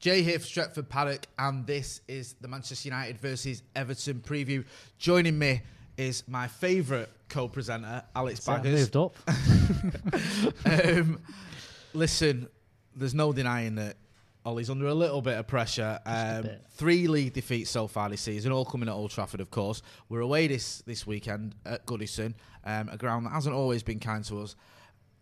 Jay here for Stretford Paddock, and this is the Manchester United versus Everton preview. Joining me is my favourite co-presenter, Alex Baggers. moved up. um, listen, there's no denying that Ole's under a little bit of pressure. Um, bit. three league defeats so far this season, all coming at Old Trafford, of course. We're away this this weekend at Goodison, um, a ground that hasn't always been kind to us.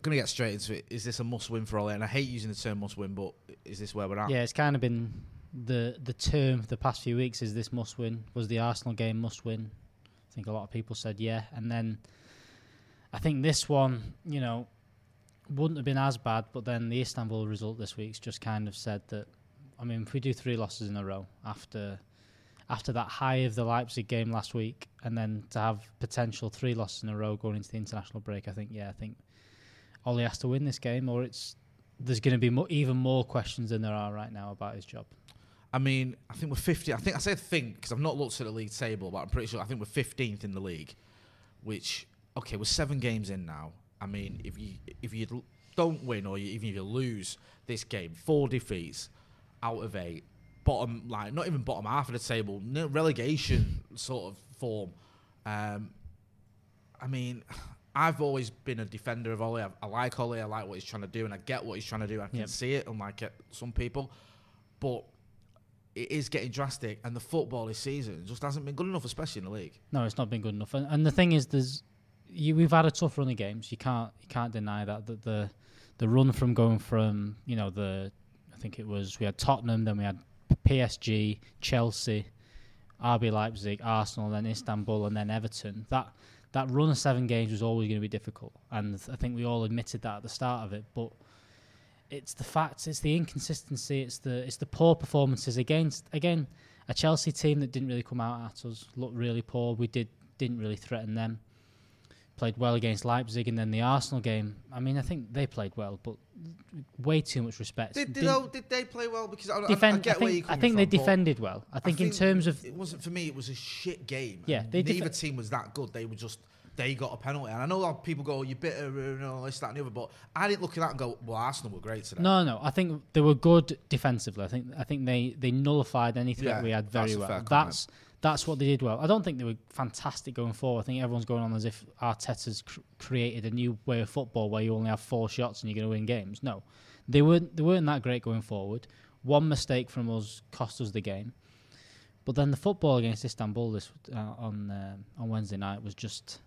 Going to get straight into it. Is this a must-win for Ole? And I hate using the term must-win, but is this where we're at? Yeah, it's kind of been the the term for the past few weeks is this must win. Was the Arsenal game must win? I think a lot of people said yeah, and then I think this one, you know, wouldn't have been as bad, but then the Istanbul result this week's just kind of said that. I mean, if we do three losses in a row after after that high of the Leipzig game last week, and then to have potential three losses in a row going into the international break, I think yeah, I think Ole has to win this game, or it's there's going to be mo- even more questions than there are right now about his job. I mean, I think we're 50. I think I said think because I've not looked at the league table, but I'm pretty sure I think we're 15th in the league. Which okay, we're seven games in now. I mean, if you if you don't win or you, even if you lose this game, four defeats out of eight, bottom like not even bottom half of the table, no relegation sort of form. Um, I mean, I've always been a defender of Ole. I, I like Ole. I like what he's trying to do, and I get what he's trying to do. I can Yep. see it, unlike uh, some people. But it is getting drastic, and the football this season just hasn't been good enough, especially in the league. No, it's not been good enough. And, and the thing is, there's you, we've had a tough run of games. You can't you can't deny that that the the run from going from you know the I think it was we had Tottenham, then we had PSG, Chelsea, RB Leipzig, Arsenal, then Istanbul, and then Everton. That that run of seven games was always going to be difficult, and I think we all admitted that at the start of it. But it's the facts, it's the inconsistency, it's the it's the poor performances against again a Chelsea team that didn't really come out at us, looked really poor. We did didn't really threaten them. Played well against Leipzig, and then the Arsenal game. I mean, I think they played well, but way too much respect. Did, did, oh, did they play well? Because I, I- defend- I get I where think, you're I think they from, but defended well. I think, in terms of it wasn't for me. It was a shit game. Yeah, and they def- neither team was that good. They were just they got a penalty, and I know a lot of people go, oh, "You're bitter," you know, this, that, and the other. But I didn't look at that and go, "Well, Arsenal were great today." No, no. I think they were good defensively. I think I think they, they nullified any threat Yeah, we had very well. That's that's what they did well. I don't think they were fantastic going forward. I think everyone's going on as if Arteta's cr- created a new way of football where you only have four shots and you're going to win games. No, they weren't. They weren't that great going forward. One mistake from us cost us the game. But then the football against Istanbul this uh, on um on Wednesday night was just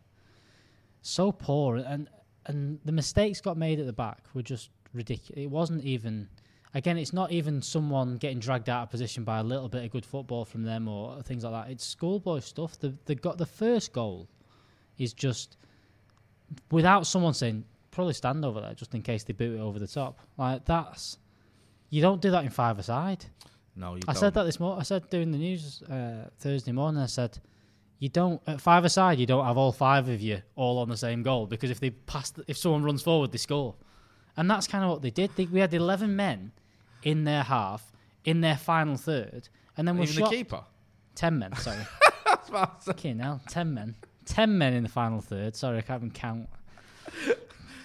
so poor, and and the mistakes got made at the back were just ridiculous. It wasn't even. Again, it's not even someone getting dragged out of position by a little bit of good football from them or things like that. It's schoolboy stuff. The the got the first goal is just without someone saying probably stand over there just in case they boot it over the top. Like that's you don't do that in five aside. no, you I don't. said that this morning. I said during the news uh, Thursday morning. I said you don't at five aside. You don't have all five of you all on the same goal because if they pass, if someone runs forward, they score, and that's kind of what they did. They, we had eleven men in their half, in their final third, and then we Even shot the keeper. ten men. Sorry, okay, now ten men, ten men in the final third. Sorry, I can't even count.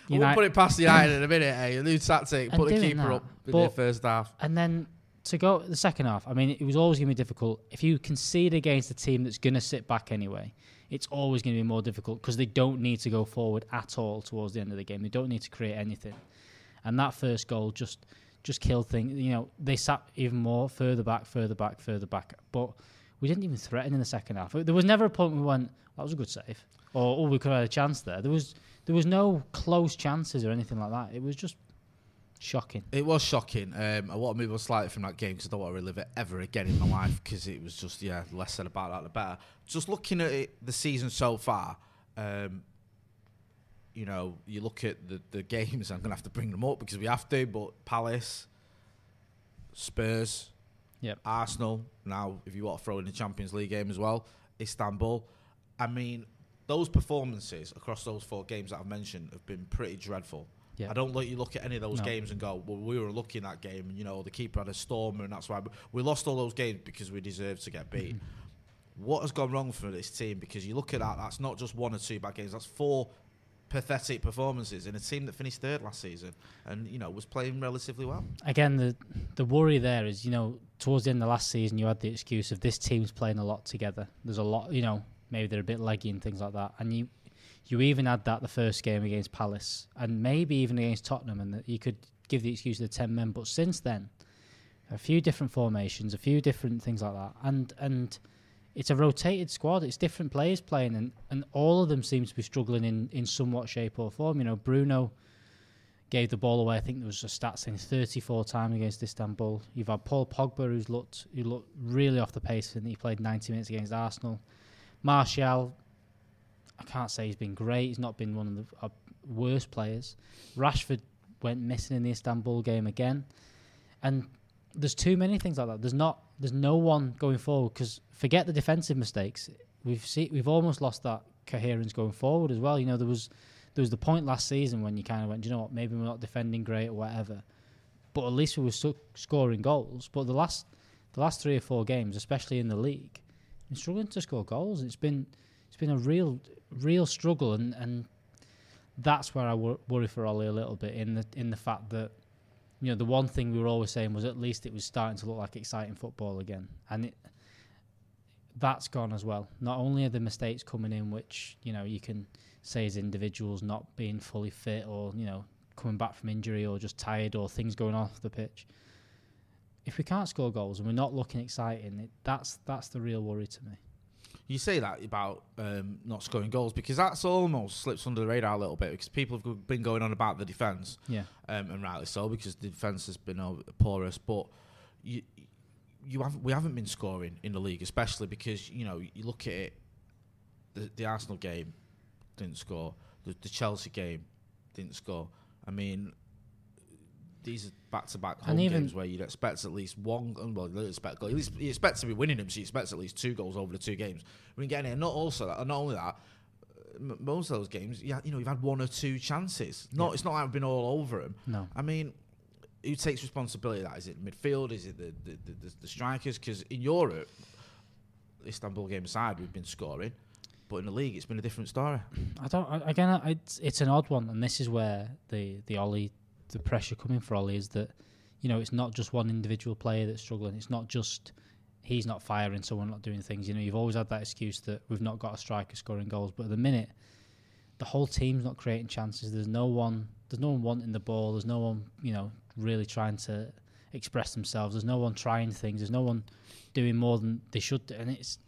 I won't put it past the United in a minute. Eh? A new tactic. And Put the keeper that, up in but- the first half. And then to go the second half, I mean, it was always going to be difficult. If you concede against a team that's going to sit back anyway, it's always going to be more difficult because they don't need to go forward at all towards the end of the game. They don't need to create anything. And that first goal just just killed things. You know, they sat even more further back, further back, further back. But we didn't even threaten in the second half. There was never a point we went, that was a good save. Or, oh, we could have had a chance there. There was there was no close chances or anything like that. It was just shocking. It was shocking. Um, I want to move on slightly from that game because I don't want to relive it ever again in my life because it was just, yeah, less said about that, the better. Just looking at it, the season so far, um, you know, you look at the, the games, I'm going to have to bring them up because we have to, but Palace, Spurs, Yep. Arsenal, now if you want to throw in the Champions League game as well, Istanbul. I mean, those performances across those four games that I've mentioned have been pretty dreadful. Yeah. I don't let you look at any of those No. games and go, well, we were lucky in that game, and you know the keeper had a stormer, and that's why we lost all those games because we deserved to get beat. Mm-hmm. what has gone wrong for this team? Because you look at that, that's not just one or two bad games. That's four pathetic performances in a team that finished third last season, and you know was playing relatively well. again, the the worry there is, you know, towards the end of last season, you had the excuse of this team's playing a lot together. There's a lot, you know, maybe they're a bit leggy and things like that, and you you even had that the first game against Palace, and maybe even against Tottenham, and you could give the excuse of the ten men. But since then, a few different formations, a few different things like that, and and it's a rotated squad. It's different players playing, and, and all of them seem to be struggling in, in somewhat shape or form. You know, Bruno gave the ball away. I think there was a stat saying 34 times against Istanbul. You've had Paul Pogba, who's looked who looked really off the pace, and he played 90 minutes against Arsenal. Martial, I can't say he's been great. He's not been one of the uh, worst players. Rashford went missing in the Istanbul game again, and there's too many things like that. There's not. There's no one going forward because forget the defensive mistakes. We've see, we've almost lost that coherence going forward as well. You know there was there was the point last season when you kind of went, you know what, maybe we're not defending great or whatever, but at least we were stu- scoring goals. But the last the last three or four games, especially in the league, been struggling to score goals. It's been it's been a real real struggle, and, and that's where I wor- worry for Ole a little bit in the in the fact that you know the one thing we were always saying was at least it was starting to look like exciting football again, and it that's gone as well. Not only are the mistakes coming in, which you know you can say as individuals not being fully fit or you know coming back from injury or just tired or things going off the pitch. If we can't score goals and we're not looking exciting, it, that's that's the real worry to me. You say that about um, not scoring goals because that's almost slips under the radar a little bit because people have been going on about the defence, Yeah. um, and rightly so because the defence has been porous. But you, you haven't, we haven't been scoring in the league, especially because you know you look at it. The, the Arsenal game didn't score. The, the Chelsea game didn't score. I mean, these are back-to-back home even- games where you'd expect at least one. Well, you expect at least you expect to be winning them, so you expect at least two goals over the two games. We didn't get any. And not also that, not only that, m- most of those games, yeah, you know, you've had one or two chances. Not, it's not like we've been all over them. No. I mean, who takes responsibility? of That is it midfield? Is it the the, the, the, the strikers? Because in Europe, Istanbul game aside, we've been scoring, but in the league, it's been a different story. I don't. I- Again, I- it's it's an odd one, and this is where the the Ole, the pressure coming for Ole is that, you know, it's not just one individual player that's struggling. It's not just he's not firing, someone not doing things. You know, you've always had that excuse that we've not got a striker scoring goals, but at the minute, the whole team's not creating chances. There's no one. There's no one wanting the ball. There's no one, you know, really trying to express themselves. There's no one trying things. There's no one doing more than they should. do. And it's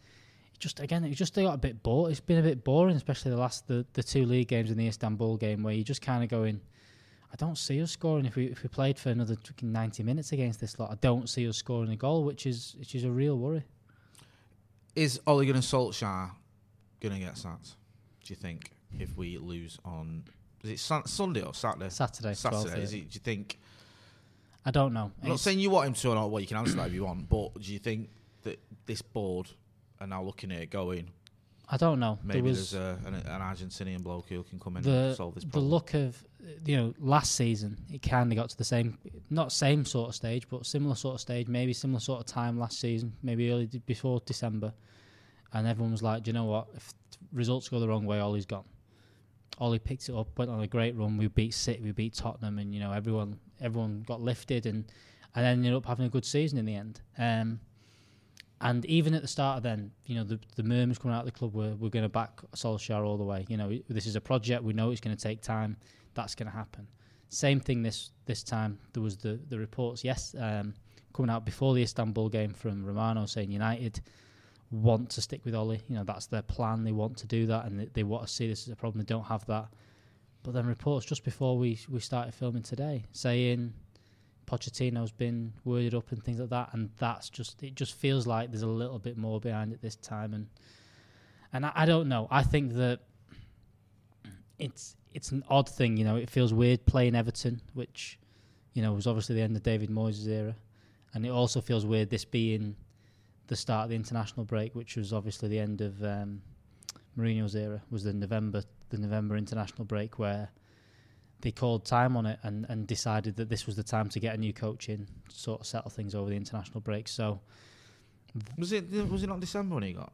just again, it just got a bit bored. It's been a bit boring, especially the last the, the two league games and the Istanbul game, where you just kind of going. I don't see us scoring if we if we played for another fucking ninety minutes against this lot. I don't see us scoring a goal, which is which is a real worry. Is Ole Gunnar Solskjaer going to get sacked? Do you think if we lose on is it Sun- Sunday or Saturday? Saturday, Saturday. Is it, do you think? I don't know. I'm not saying you want him to or not. Well, you can answer that if you want. But do you think that this board are now looking at it going? I don't know. Maybe there there's a, an, an Argentinian bloke who can come in the and solve this problem. the look of you know last season. It kind of got to the same, not same sort of stage, but similar sort of stage. Maybe similar sort of time last season. Maybe early d- before December, and everyone was like, "Do you know what? If results go the wrong way, Ole's gone." Ole picked it up, went on a great run. We beat City, we beat Tottenham, and you know everyone everyone got lifted and and ended up having a good season in the end. Um, and even at the start of then, you know, the the murmurs coming out of the club were we're going to back Solskjaer all the way. You know, this is a project. We know it's going to take time. That's going to happen. Same thing this this time. There was the the reports yes um, coming out before the Istanbul game from Romano saying United want to stick with Ole. You know, that's their plan. They want to do that, and they, they want to see this as a problem. They don't have that. But then reports just before we we started filming today saying Pochettino's been worded up and things like that, and that's just it. Just feels like there's a little bit more behind it this time, and and I, I don't know. I think that it's it's an odd thing, you know. It feels weird playing Everton, which you know was obviously the end of David Moyes' era, and it also feels weird this being the start of the international break, which was obviously the end of um, Mourinho's era. Was the November the November international break where they called time on it and, and decided that this was the time to get a new coach in, sort of settle things over the international break. So Was it was it not December when he got?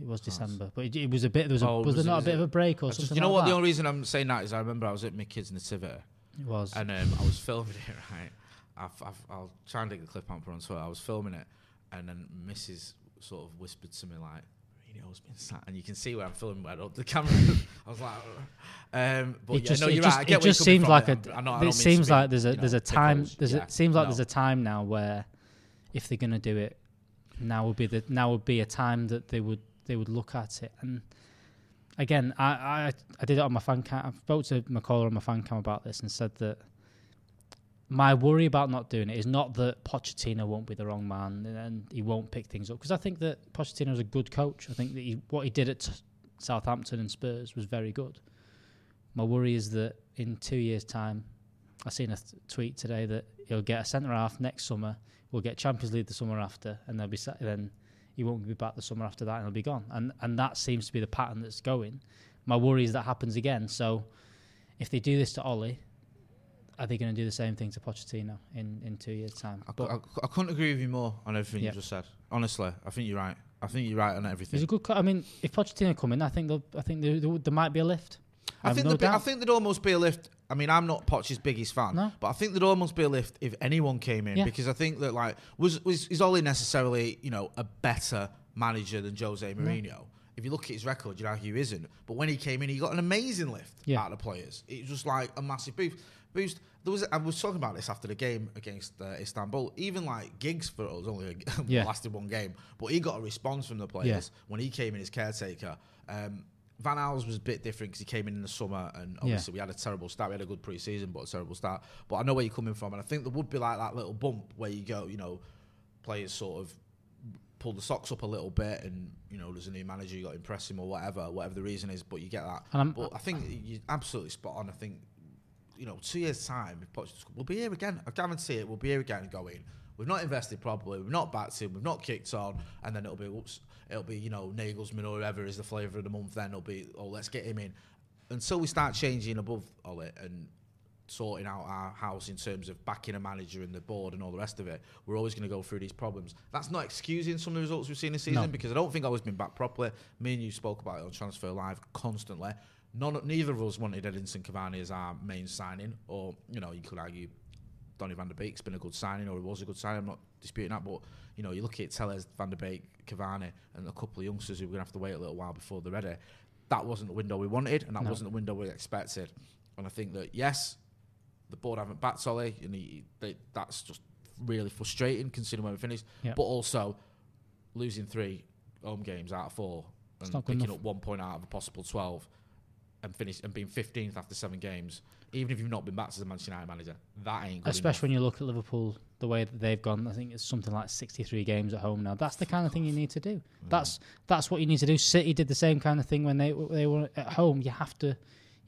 it was December, but it, it was a bit. There was, a, Oh, was, there not a bit it- of a break or I something? just, you know like what? The only reason I'm saying that is I remember I was at my kids' nativity, It was. and um, I was filming it. Right, I've, I've, I'll try and dig the clip out for on Twitter. I was filming it, and then Mrs. sort of whispered to me like, "Mourinho's been sat," and you can see where I'm filming where the camera. I was like, um, but it yeah, just, no, you're just, right. I it just seems like there. a. I know- it don't mean seems like there's a you know, there's a time pickles. there's Yeah, a seems like no. there's a time now where if they're gonna do it, now would be the now would be a time that they would they would look at it and. Again, I, I I did it on my fan cam. I spoke to McCall on my fan cam about this and said that my worry about not doing it is not that Pochettino won't be the wrong man and, he won't pick things up because I think that Pochettino is a good coach. I think that he, what he did at Southampton and Spurs was very good. My worry is that in two years' time, I seen a th- tweet today that he'll get a centre half next summer. We'll get Champions League the summer after, and they'll be sa- then he won't be back the summer after that, and he'll be gone. And and that seems to be the pattern that's going. My worry is that happens again. So if they do this to Ole, are they going to do the same thing to Pochettino in, in two years' time? I, I, I couldn't agree with you more on everything you just said. Honestly, I think you're right. I think you're right on everything. he's a good. Co- I mean, if Pochettino come in, I think they'll- I think there, there, there might be a lift. I have think no be, I think there'd almost be a lift. I mean, I'm not Poch's biggest fan, No. but I think there'd almost be a lift if anyone came in Yeah. because I think that like was was is Ole necessarily you know a better manager than Jose Mourinho? If you look at his record, you'd argue he isn't. But when he came in, he got an amazing lift Yeah. out of the players. It was just like a massive boost. Boost. There was I was talking about this after the game against uh, Istanbul. Even like Giggs for it was only a, Yeah. lasted one game, but he got a response from the players when he came in as caretaker. Um, Van Gaal's was a bit different because he came in in the summer, and obviously we had a terrible start. We had a good pre-season, but a terrible start. But I know where you're coming from, and I think there would be like that little bump where you go, you know, players sort of pull the socks up a little bit, and you know, there's a new manager, you got to impress him or whatever, whatever the reason is. But you get that. And I'm- but I think you're absolutely spot on. I think you know, two years time, if we'll be here again. I guarantee it. We'll be here again, going. We've not invested properly. We've not backed him. We've not kicked on, and then it'll be, oops, it'll be you know Nagelsmann or whoever is the flavour of the month. Then it'll be, oh, let's get him in. Until we start changing above all it and sorting out our house in terms of backing a manager and the board and all the rest of it, we're always going to go through these problems. That's not excusing some of the results we've seen this season No. because I don't think I've always been back properly. Me and you spoke about it on Transfer Live constantly. None, neither of us wanted Edinson Cavani as our main signing, or you know, you could argue Donny Van der Beek's been a good signing, or it was a good signing. I'm not disputing that, but you know, you look at Telles, Van der Beek, Cavani, and a couple of youngsters who going to have to wait a little while before they're ready. That wasn't the window we wanted, and that No. wasn't the window we expected. And I think that yes, the board haven't backed Solly, and he, they, that's just really frustrating considering where we finished. Yeah. But also losing three home games out of four and picking enough. up one point out of a possible twelve and finish and being fifteenth after seven games, even if you've not been back as a Manchester United manager, that ain't good Especially enough. when you look at Liverpool, the way that they've gone. I think it's something like 63 games at home now. That's the kind of thing you need to do. Mm. That's that's what you need to do. City did the same kind of thing when they they were at home. You have to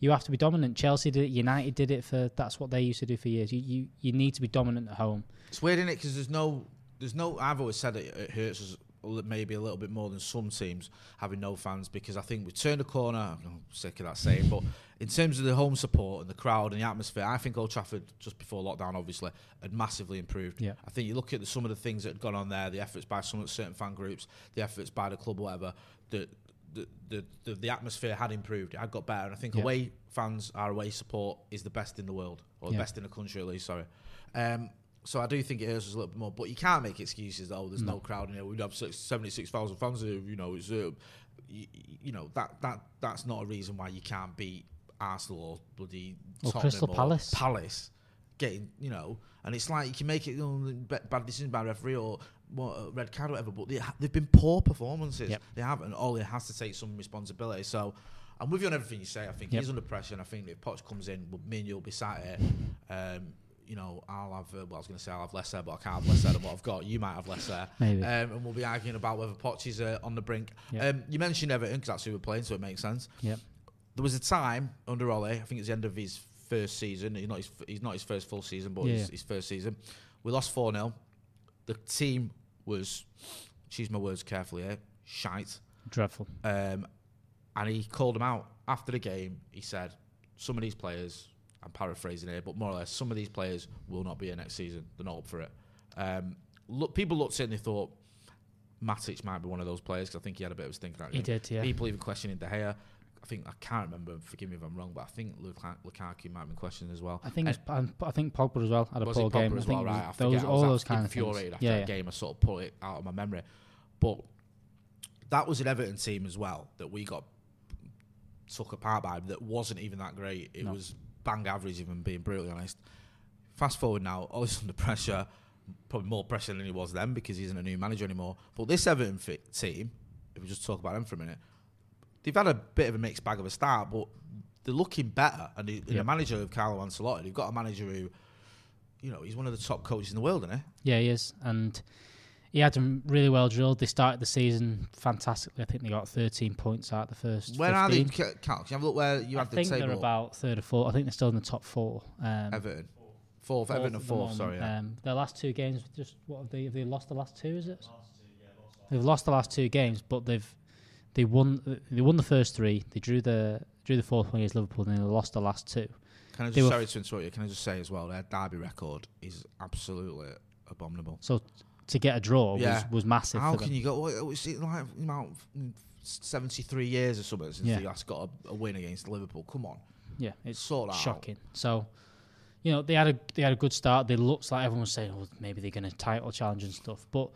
you have to be dominant. Chelsea did it. United did it for. That's what they used to do for years. You you, you need to be dominant at home. It's weird, isn't it? Because there's no, there's no. I've always said it, it hurts us a li- maybe a little bit more than some teams having no fans because I think we turned a corner. I'm sick of that saying, but in terms of the home support and the crowd and the atmosphere, I think Old Trafford just before lockdown, obviously, had massively improved. Yeah. I think you look at the, some of the things that had gone on there, the efforts by some certain fan groups, the efforts by the club, whatever. The the, the, the, the atmosphere had improved. It had got better, and I think Yeah. away fans, our away support is the best in the world, or the best in the country at least. Sorry. Um, so I do think it hurts us a little bit more, but you can't make excuses. though. there's no, crowd in here. We'd have six- 76,000 fans here. You know, it's uh, you, you know that that that's not a reason why you can't beat Arsenal or bloody Or Tottenham Crystal or Palace. Palace getting you know, and it's like you can make it you know, bad decision by referee or a red card or whatever, but they ha- they've been poor performances. Yep. They haven't. Ole has to take some responsibility. So. I'm with you on everything you say. I think Yep. he's under pressure, and I think if Poch comes in, me and you'll be sat here. Um, you know, I'll have. Uh, well, I was going to say I'll have less hair, but I can't have less hair than what I've got. You might have less hair, Maybe. Um, and we'll be arguing about whether Poch is uh, on the brink. Yep. Um, you mentioned Everton because that's who we're playing, so it makes sense. Yep. There was a time under Ole, I think it's the end of his first season. He's not his, he's not his first full season, but Yeah, his, his first season. We lost 4 0. The team was, choose my words carefully here, shite. Dreadful. Um, and he called them out after the game. He said, Some of these players, I'm paraphrasing here, but more or less, some of these players will not be here next season. They're not up for it. Um, look, people looked at it and they thought, Matic might be one of those players because I think he had a bit of a stinker at He did, yeah. People even questioning De Gea. I think I can't remember. Forgive me if I'm wrong, but I think Luka- Lukaku might have been questioned as well. I think And- um, I think Pogba as well had a poor Pogba game. as well, right? I those. I all was those kind of things. infuriated after Yeah, that yeah. game. I sort of put it out of my memory, but that was an Everton team as well that we got took apart by that wasn't even that great. It No. was bang average, even being brutally honest. Fast forward now, always under pressure, probably more pressure than he was then because he isn't a new manager anymore. But this Everton fit team, if we just talk about them for a minute, they've had a bit of a mixed bag of a start, but they're looking better. And the, the manager of Carlo Ancelotti, they've got a manager who, you know, he's one of the top coaches in the world, isn't he? Yeah, he is, and he had them really well drilled. They started the season fantastically. I think they got 13 points out the first. Where are they? 15. Cal, can you have a look where you I have the table? I think they're about third or fourth. I think they're still in the top four. Um, Everton. Fourth, fourth Everton the fourth, sorry. Yeah. Um, their last two games, just what have they? Have they lost the last two? Is it? They've lost the last two games, but they've they won. They won the first three. They drew the drew the fourth one against Liverpool, and they lost the last two. Can I just, sorry to interrupt you, can I just say as well, their derby record is absolutely abominable. So to get a draw Yeah. was, was massive. How can them. you go, what, was it like about 73 years or something since Yeah. last got a, a win against Liverpool? Come on. Yeah, it's Sort that out. shocking. So, you know, they had a they had a good start. They looked like everyone was saying, "Oh, maybe they're going to title challenge and stuff." But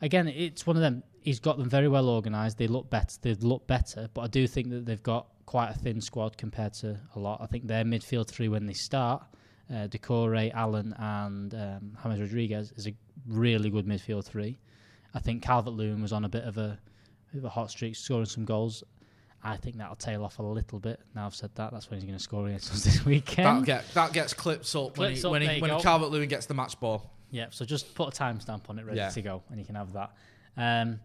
again, it's one of them. He's got them very well organised. They look better. They look better. But I do think that they've got quite a thin squad compared to a lot. I think their midfield three when they start, uh, Doucouré, Allan, and um, James Rodriguez is a really good midfield three. I think Calvert Lewin was on a bit of a, bit of a hot streak, scoring some goals. I think that'll tail off a little bit. Now I've said that, that's when he's going to score against us this weekend. That, get, that gets clips up when, Clips he, up, when, you when. Calvert Lewin gets the match ball. Yeah, so just put a timestamp on it, ready Yeah. to go, and you can have that. Um,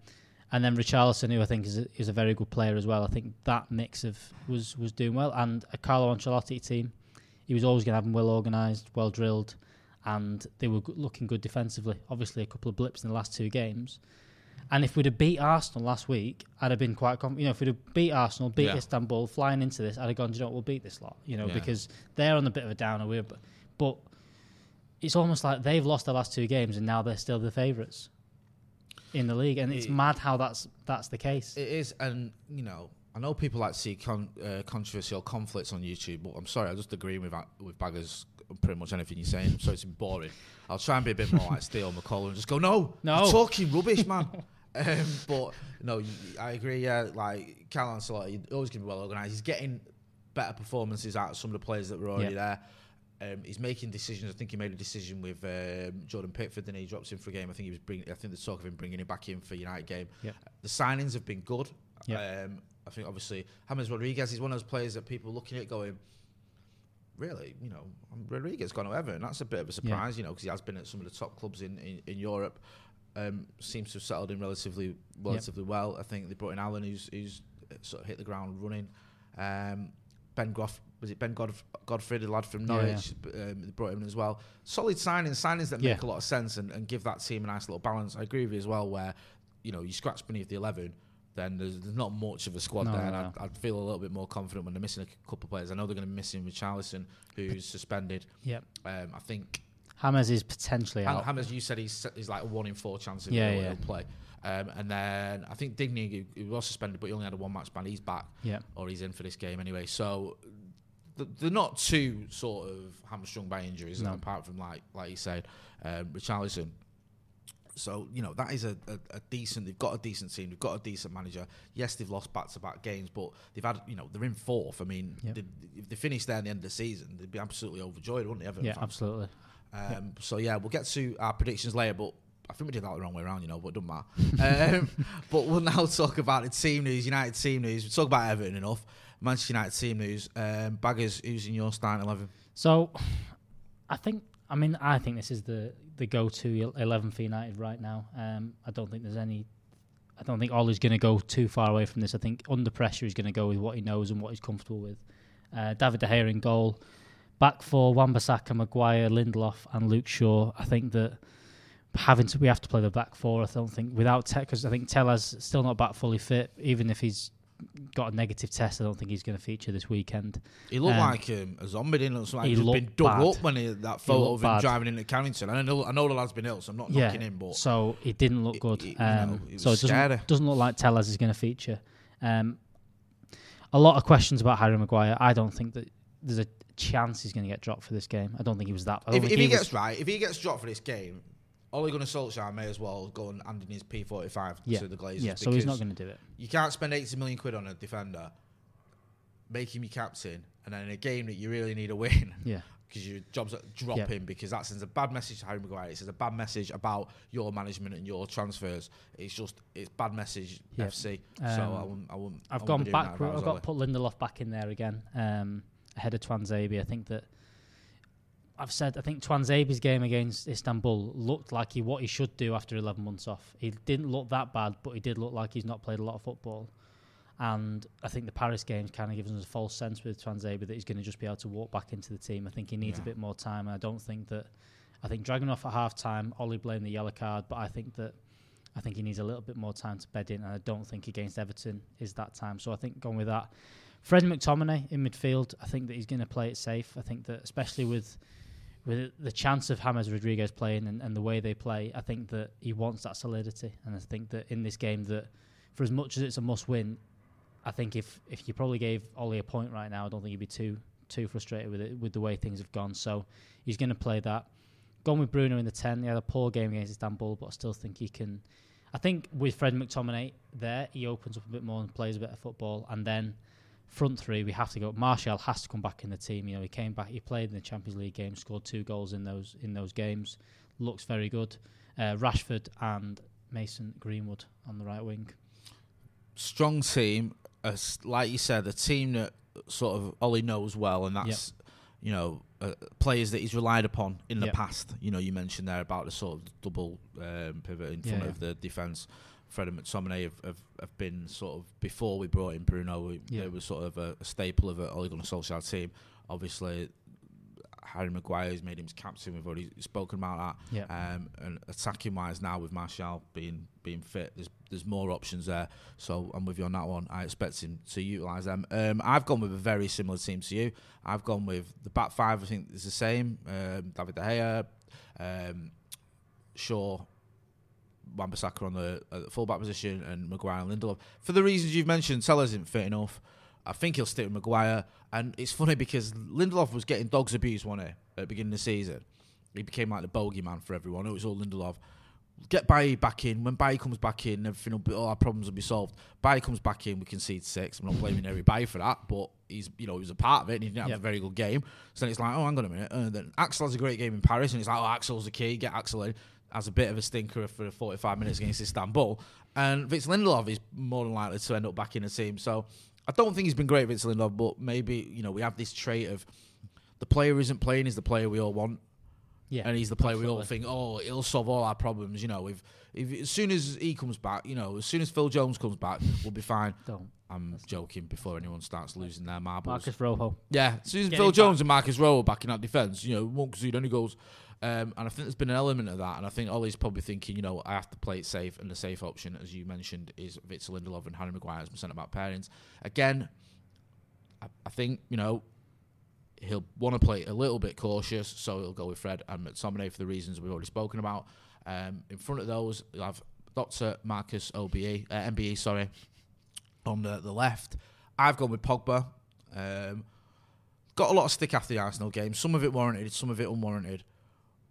and then Richarlison, who I think is a, is a very good player as well. I think that mix of was was doing well, and a Carlo Ancelotti team. He was always going to have them well organised, well drilled, and they were looking good defensively. Obviously, a couple of blips in the last two games. And if we'd have beat Arsenal last week, I'd have been quite confident. You know, if we'd have beat Arsenal, beat Yeah. Istanbul, flying into this, I'd have gone, "Do you know what, we'll beat this lot. You know, Yeah. because they're on a bit of a downer. We're, but, but it's almost like they've lost their last two games and now they're still the favourites in the league, and it's It- mad how that's that's the case. It is, and you know, I know people like to see con- uh, controversial conflicts on YouTube, but I'm sorry, I just agree with that- with Baggers pretty much anything you're saying. So it's boring. I'll try and be a bit more like Steele McCullough and just go, no, No. talking rubbish, man. um, but no, I agree. Yeah, like Carlo Ancelotti, he's always going to be well organised. He's getting better performances out of some of the players that were already there. Um, he's making decisions. I think he made a decision with um, Jordan Pickford, and he drops in for a game. I think he was bringing. I think the talk of him bringing him back in for United game. Yep. The signings have been good. Um, I think obviously James Rodriguez is one of those players that people are looking at going, really, you know, Rodriguez gone to Everton. That's a bit of a surprise, you know, because he has been at some of the top clubs in in, in Europe. Um, seems to have settled in relatively relatively well. I think they brought in Allan, who's who's sort of hit the ground running. Um, ben Goff was it Ben Godf- Godfrey, the lad from Yeah, Norwich, Um, they brought him in as well. Solid signings, signings that Yeah. make a lot of sense and, and give that team a nice little balance. I agree with you as well, where you know, you scratch beneath the eleven, then there's, there's not much of a squad No, there. And no. I'd, I'd feel a little bit more confident when they're missing a couple of players. I know they're going to be missing Richarlison, who's suspended. Yep. Um, I think Hammers is potentially Ham- out. Hammers, you said he's he's like a one in four chance of Yeah, yeah. he'll play. Um, and then I think Digne, who, who was suspended, but he only had a one match ban. He's back, Yeah. or he's in for this game anyway. So they're not too sort of hamstrung by injuries, No. apart from like like you said, um, Richarlison. So you know that is a, a, a decent. They've got a decent team. They've got a decent manager. Yes, they've lost back to back games, but they've had you know they're in fourth. I mean, Yep. they, if they finished there at the end of the season, they'd be absolutely overjoyed, wouldn't they? Everton Yeah, fans? absolutely. Um, So yeah, we'll get to our predictions later, but I think we did that the wrong way around, you know, but it doesn't matter. um, but we'll now talk about the team news, United team news. We talk about Everton enough. Manchester United team news. Um, Baggers, who's in your starting eleven? So, I think. I mean, I think this is the the go to eleven for United right now. Um, I don't think there's any. I don't think Ole's going to go too far away from this. I think under pressure he's going to go with what he knows and what he's comfortable with. Uh, David De Gea in goal, back four: Wan-Bissaka, Maguire, Lindelof, and Luke Shaw. I think that having to we have to play the back four. I don't think without Tech because I think Telles still not back fully fit. Even if he's got a negative test, I don't think he's going to feature this weekend. He looked Um, like um, a zombie, didn't he? Looked like he just been dug bad. up when he, that photo of him bad. driving into Carrington. I know, I know the lad's been ill, so I'm not knocking him, but so it didn't look good. it- you um, know, it so it doesn't, doesn't look like Telles is going to feature. Um, a lot of questions about Harry Maguire. I don't think that there's a chance he's going to get dropped for this game. I don't think he was that. If, if he was- gets right, if he gets dropped for this game, Ole Gunnar Solskjaer may as well go and hand in his P45 yeah, to the Glazers. yeah. So he's not going to do it. You can't spend 80 million quid on a defender, make him your captain, and then in a game that you really need a win, Yeah. because your job's at drop Yeah. because that sends a bad message to Harry Maguire. It sends a bad message about your management and your transfers. It's just it's bad message Yeah. FC. so Um, I wouldn't. I wouldn't I've I gone back. I've got Ole. put Lindelof back in there again um, ahead of Tuanzebe. I think that I've said I think Tuanzebe's game against Istanbul looked like he what he should do after 11 months off. He didn't look that bad, but he did look like he's not played a lot of football. And I think the Paris games kind of gives us a false sense with Tuanzebe that he's going to just be able to walk back into the team. I think he needs a bit more time. And I don't think that. I think dragging off at half time, Ole blamed the yellow card, but I think that I think he needs a little bit more time to bed in, and I don't think against Everton is that time. So I think going with that, Fred McTominay in midfield, I think that he's going to play it safe. I think that especially with with the chance of James Rodriguez playing and, and the way they play, I think that he wants that solidity, and I think that in this game that for as much as it's a must win, I think if if you probably gave Ole a point right now, I don't think he'd be too too frustrated with it with the way things have gone. So he's going to play that. Gone with Bruno in the ten. He had a poor game against Istanbul, but I still think he can. I think with Fred McTominay there, he opens up a bit more and plays a bit of football. And then front three, we have to go. Martial has to come back in the team. You know, he came back. He played in the Champions League game, scored two goals in those in those games. Looks very good. Uh, Rashford and Mason Greenwood on the right wing. strong team, as like you said, a team that sort of Ole knows well, and that's you know uh, players that he's relied upon in the Yep. past. You know, you mentioned there about the sort of double um, pivot in Yeah, front yeah. of the defence. Fred and McTominay have, have, have been sort of before we brought in Bruno. We, Yeah. They were sort of a, a staple of a Ole Gunnar Solskjaer team. Obviously, Harry Maguire's made him his captain. We've already spoken about that. Um, and attacking wise now with Martial being being fit, there's there's more options there. So I'm with you on that one. I expect him to utilise them. Um, I've gone with a very similar team to you. I've gone with the back five. I think is the same. Um, David De Gea, um, Shaw, Wan-Bissaka on the, uh, the fullback position, and Maguire and Lindelof. For the reasons you've mentioned, Sellers isn't fit enough. I think he'll stick with Maguire. And it's funny because Lindelof was getting dogs abuse, wasn't he, at the beginning of the season? He became like the bogeyman for everyone. It was all Lindelof. Get Bailly back in. When Bailly comes back in, everything will be, all our problems will be solved. Bailly comes back in, we concede six. I'm not blaming Harry Bailly for that, but he's you know he was a part of it and he didn't have Yep. a very good game. So then it's like, oh, hang on a minute. And then Axel has a great game in Paris, and it's like, oh, Axel's the key. Get Axel in. Has a bit of a stinker for 45 minutes against Istanbul. And Vince Lindelof is more than likely to end up back in the team. So I don't think he's been great, Vince Lindelof, but maybe, you know, we have this trait of the player isn't playing is the player we all want. Yeah, and he's the player we all think, oh, he'll solve all our problems. You know, if if as soon as he comes back, you know, as soon as Phil Jones comes back, we'll be fine. Don't. I'm joking. Before anyone starts losing their marbles, Marcos Rojo. yeah, as soon as Phil Jones back. and Marcos Rojo are back in that defence, you know, won't concede any goals. Um, and I think there's been an element of that. And I think Ole's probably thinking, you know, I have to play it safe. And the safe option, as you mentioned, is Victor Lindelof and Harry Maguire as my centre back pairings. Again, I, I think, you know, he'll want to play a little bit cautious, so he'll go with Fred and McTominay for the reasons we've already spoken about. Um, in front of those, you'll have Dr. Marcus OBE, uh, MBE, sorry, on the, the left. I've gone with Pogba. Um, got a lot of stick after the Arsenal game. Some of it warranted, some of it unwarranted.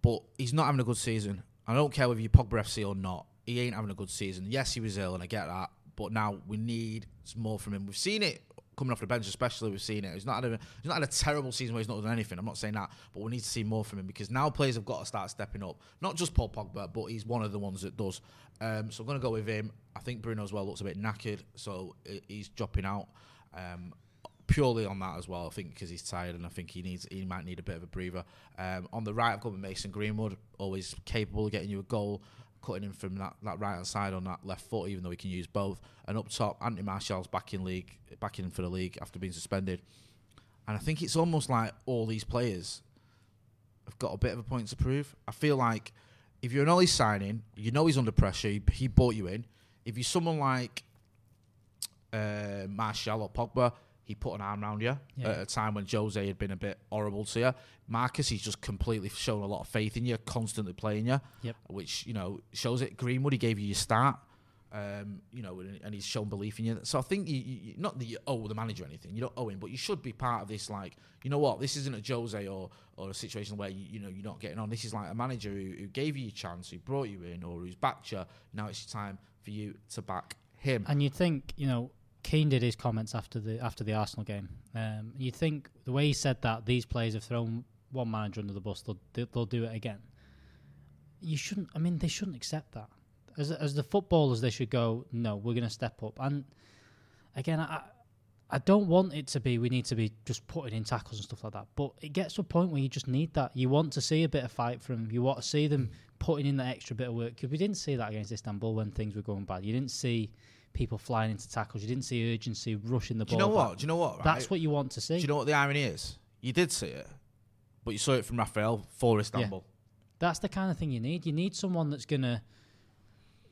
But he's not having a good season. I don't care whether you're Pogba FC or not. He ain't having a good season. Yes, he was ill, and I get that. But now we need some more from him. We've seen it coming off the bench, especially. We've seen it. He's not had a, he's not had a terrible season where he's not done anything. I'm not saying that, but we need to see more from him because now players have got to start stepping up. Not just Paul Pogba, but he's one of the ones that does. Um, so I'm going to go with him. I think Bruno as well looks a bit knackered, so he's dropping out. Um, purely on that as well. I think because he's tired and I think he needs he might need a bit of a breather. Um, on the right, I've got Mason Greenwood, always capable of getting you a goal, cutting in from that, that right hand side on that left foot, even though he can use both. And up top, Anthony Martial's back in league, back in for the league after being suspended. And I think it's almost like all these players have got a bit of a point to prove. I feel like if you're an Ole signing, you know he's under pressure. He, he bought you in. If you're someone like uh, Martial or Pogba, he put an arm around you Yeah. at a time when Jose had been a bit horrible to you. Marcus, he's just completely shown a lot of faith in you, constantly playing you, Yep. which you know shows it. Greenwood, he gave you your start, um, you know, and, and he's shown belief in you. So I think you, you, not that you owe the manager anything, you don't owe him, but you should be part of this. Like, you know what, this isn't a Jose or or a situation where you, you know you're not getting on. This is like a manager who, who gave you your chance, who brought you in, or who's backed you. Now it's time for you to back him. And you'd think, you know, Keane did his comments after the after the Arsenal game. Um, you'd think the way he said that these players have thrown one manager under the bus, they'll they'll do it again. You shouldn't. I mean, they shouldn't accept that. As as the footballers, they should go. No, we're going to step up. And again, I I don't want it to be. We need to be just putting in tackles and stuff like that. But it gets to a point where you just need that. You want to see a bit of fight from. You want to see them putting in that extra bit of work. Because we didn't see that against Istanbul when things were going bad. You didn't see people flying into tackles. You didn't see urgency rushing the Do ball. you know back. what? Do you know what? Right? That's what you want to see. Do you know what the irony is? You did see it, but you saw it from Rafael for Istanbul. That's the kind of thing you need. You need someone that's gonna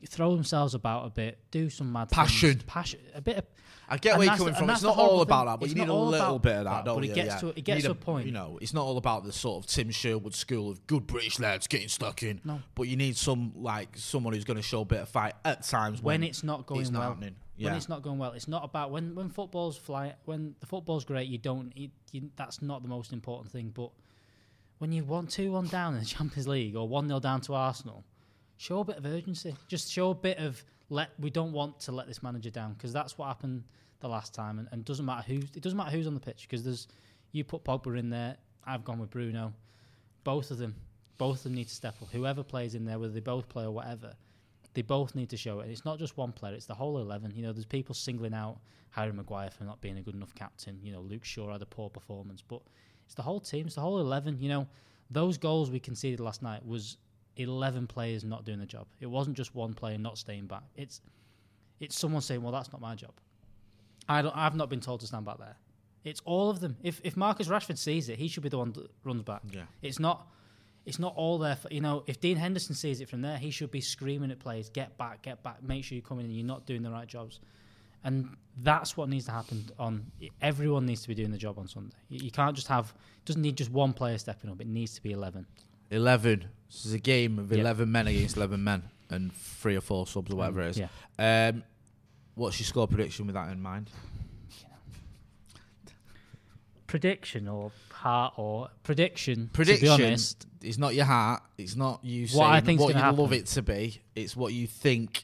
throw themselves about a bit, do some mad Passion. things. passion, a bit. Of, I get where you're coming from. It's not all about that, but you need a little bit of that, that, don't but it you? gets yeah. to- it gets to a point. You know, it's not all about the sort of Tim Sherwood school of good British lads getting stuck in. No. But you need some like someone who's going to show a bit of fight at times when when, it's not going it's not well. happening. When it's not going well, it's not about when when football's fly. When the football's great, you don't. You, you, that's not the most important thing. But when you want two one down in the Champions League or one 0 down to Arsenal, show a bit of urgency. Just show a bit of let. We don't want to let this manager down because that's what happened the last time. And, and doesn't matter who. It doesn't matter who's on the pitch because there's. You put Pogba in there. I've gone with Bruno. Both of them. Both of them need to step up. Whoever plays in there, whether they both play or whatever, they both need to show it. And it's not just one player; it's the whole eleven. You know, there's people singling out Harry Maguire for not being a good enough captain. You know, Luke Shaw had a poor performance, but it's the whole team. It's the whole eleven. You know, those goals we conceded last night was eleven players not doing the job. It wasn't just one player not staying back. It's it's someone saying, "Well, that's not my job." I don't. I've not been told to stand back there. It's all of them. If if Marcus Rashford sees it, he should be the one that runs back. Yeah. It's not. It's not all there. For, you know, if Dean Henderson sees it from there, he should be screaming at players, "Get back, get back! Make sure you come in and you're not doing the right jobs." And that's what needs to happen. On everyone needs to be doing the job on Sunday. You, you can't just have. It doesn't need just one player stepping up. It needs to be eleven. Eleven. This is a game of Yeah. eleven men against eleven men and three or four subs or whatever it is. yeah. Um, what's your score prediction with that in mind? Prediction or heart or prediction. Prediction To be honest, is not your heart. It's not you What I saying think's what you gonna love it to be. It's what you think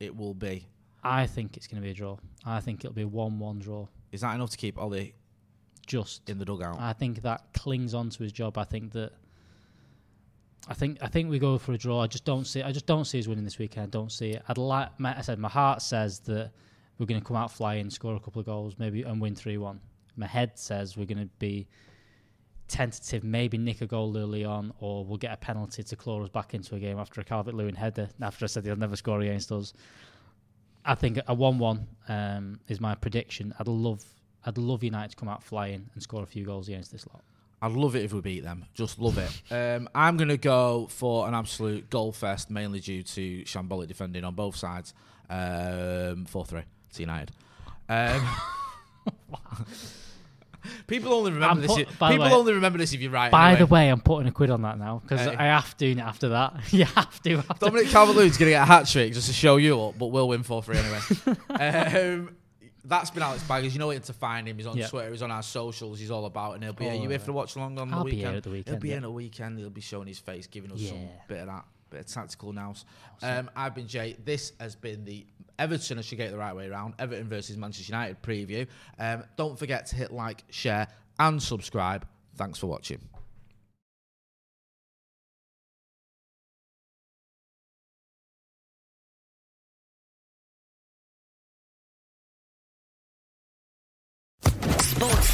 it will be. I think it's going to be a draw. I think it'll be a one-one draw. Is that enough to keep Ole Just in the dugout? I think that clings on to his job. I think that. I think I think we go for a draw. I just don't see. I just don't see us winning this weekend. I don't see it. I'd like. my- I said my heart says that we're going to come out flying, score a couple of goals, maybe, and win three one. My head says we're going to be tentative, maybe nick a goal early on, or we'll get a penalty to claw us back into a game after a Calvert Lewin header. After I said he'll never score against us, I think a one-one um, is my prediction. I'd love, I'd love United to come out flying and score a few goals against this lot. I'd love it if we beat them. Just love it. Um, I'm going to go for an absolute goal fest, mainly due to shambolic defending on both sides. Um, 4 3 to United. Um, people only remember I'm this. if- people way- only remember this if you're right. By anyway. the way, I'm putting a quid on that now because Hey. I have to do it after that. you have to. After. Dominic Calvert-Lewin's going to get a hat trick just to show you up, but we'll win 4 3 anyway. That's been Alex Baggers. You know where to find him. He's on Yeah. Twitter. He's on our socials. He's all about, and he'll be. Oh, are you here yeah. for the watch along on I'll the be weekend? here at the He'll be yeah. at the weekend. He'll be showing his face, giving us some bit of that, bit of tactical nous. Um, I've been Jay. This has been the Everton. I should get it the right way around. Everton versus Manchester United preview. Um, don't forget to hit like, share, and subscribe. Thanks for watching.